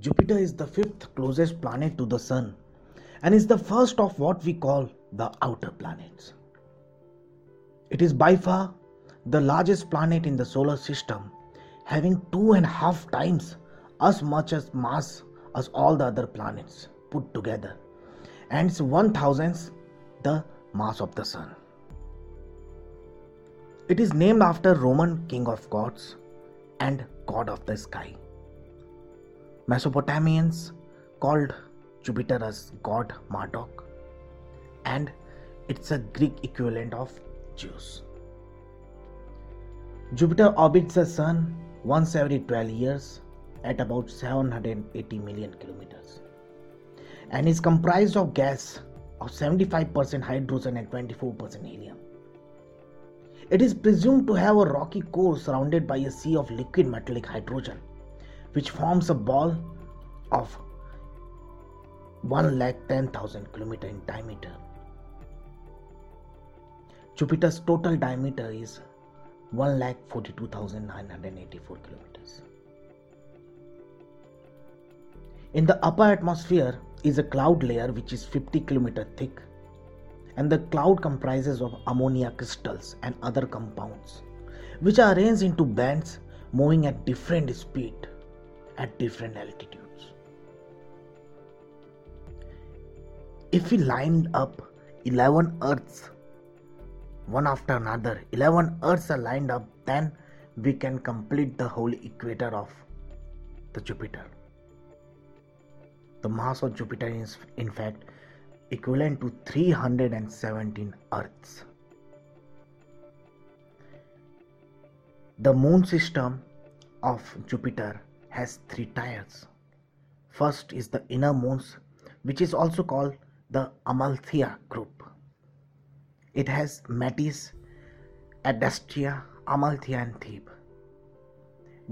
Jupiter is the fifth closest planet to the Sun and is the first of what we call the outer planets. It is by far the largest planet in the solar system, having two and a half times as much as mass as all the other planets put together, and it's one thousandth the mass of the Sun. It is named after Roman king of gods and god of the sky. Mesopotamians called Jupiter as god Marduk, and it's a Greek equivalent of Zeus. Jupiter orbits the Sun once every 12 years at about 780 million kilometers and is comprised of gas of 75% hydrogen and 24% helium. It is presumed to have a rocky core surrounded by a sea of liquid metallic hydrogen, which forms a ball of 1 lakh 10,000 km in diameter. Jupiter's total diameter is 1 lakh 42,984 kilometers. In the upper atmosphere is a cloud layer which is 50 km thick and the cloud comprises of ammonia crystals and other compounds which are arranged into bands moving at different speed at different altitudes if we lined up 11 earths one after another 11 earths are lined up then we can complete the whole equator of the jupiter the mass of jupiter is in fact equivalent to 317 Earths. The moon system of Jupiter has three tiers. First is the inner moons, which is also called the Amalthea group. It has Metis, Adrastea, Amalthea, and Thebe.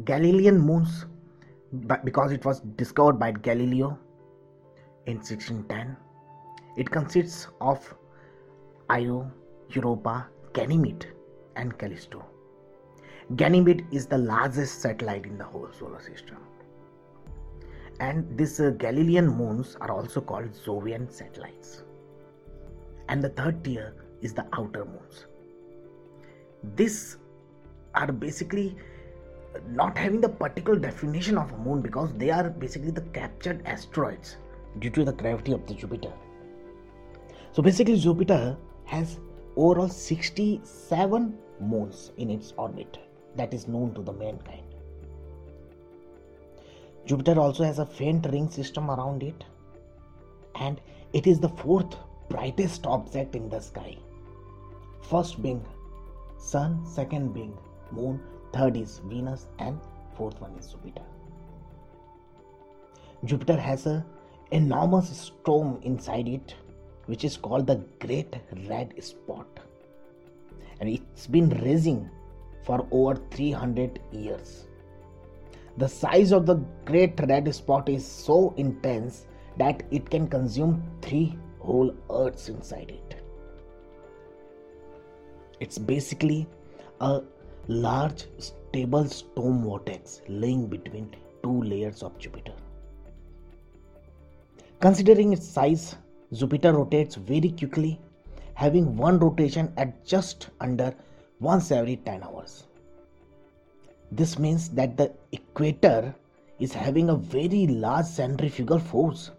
Galilean moons, because it was discovered by Galileo in 1610 it consists of Io, Europa, Ganymede, and Callisto. Ganymede is the largest satellite in the whole solar system. And these uh, Galilean moons are also called Jovian satellites. And the third tier is the outer moons. These are basically not having the particular definition of a moon because they are basically the captured asteroids due to the gravity of the Jupiter. So basically, Jupiter has overall 67 moons in its orbit that is known to the mankind. Jupiter also has a faint ring system around it, and it is the fourth brightest object in the sky. First being Sun, second being Moon, third is Venus, and fourth one is Jupiter. Jupiter has a enormous storm inside it which is called the Great Red Spot. And it's been rising for over 300 years. The size of the Great Red Spot is so intense that it can consume three whole Earths inside it. It's basically a large stable storm vortex laying between two layers of Jupiter. Considering its size, Jupiter rotates very quickly, having one rotation at just under once every 10 hours. This means that the equator is having a very large centrifugal force,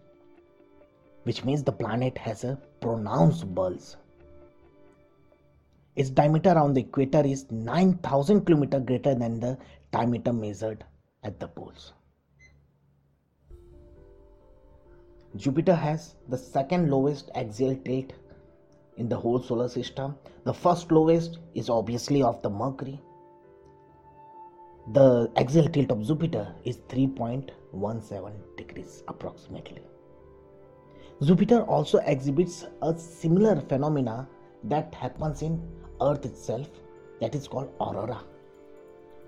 which means the planet has a pronounced bulge. Its diameter around the equator is 9000 km greater than the diameter measured at the poles. Jupiter has the second lowest axial tilt in the whole solar system. The first lowest is obviously of the Mercury. The axial tilt of Jupiter is 3.17 degrees approximately. Jupiter also exhibits a similar phenomena that happens in Earth itself that is called aurora.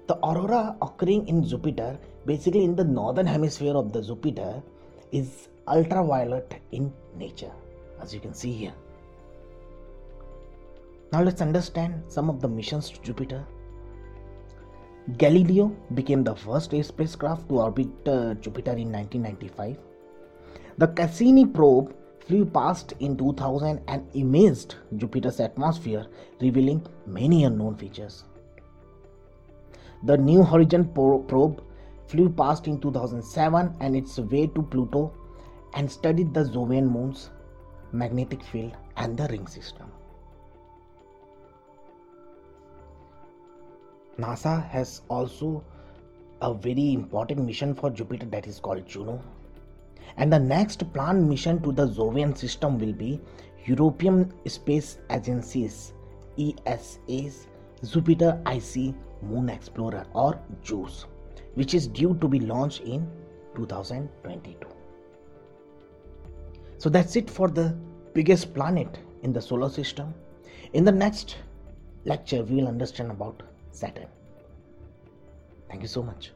The aurora occurring in Jupiter, basically in the northern hemisphere of the Jupiter, is ultraviolet in nature, as you can see here. Now let's understand some of the missions to Jupiter. Galileo became the first spacecraft to orbit uh, Jupiter in 1995. The Cassini probe flew past in 2000 and imaged Jupiter's atmosphere, revealing many unknown features. The New Horizon probe flew past in 2007 and its way to Pluto and studied the Jovian moons, magnetic field, and the ring system. NASA has also a very important mission for Jupiter that is called Juno. And the next planned mission to the Jovian system will be European Space Agency's ESA's Jupiter Icy Moon Explorer or JUICE, which is due to be launched in 2022. So that's it for the biggest planet in the solar system. In the next lecture, we will understand about Saturn. Thank you so much.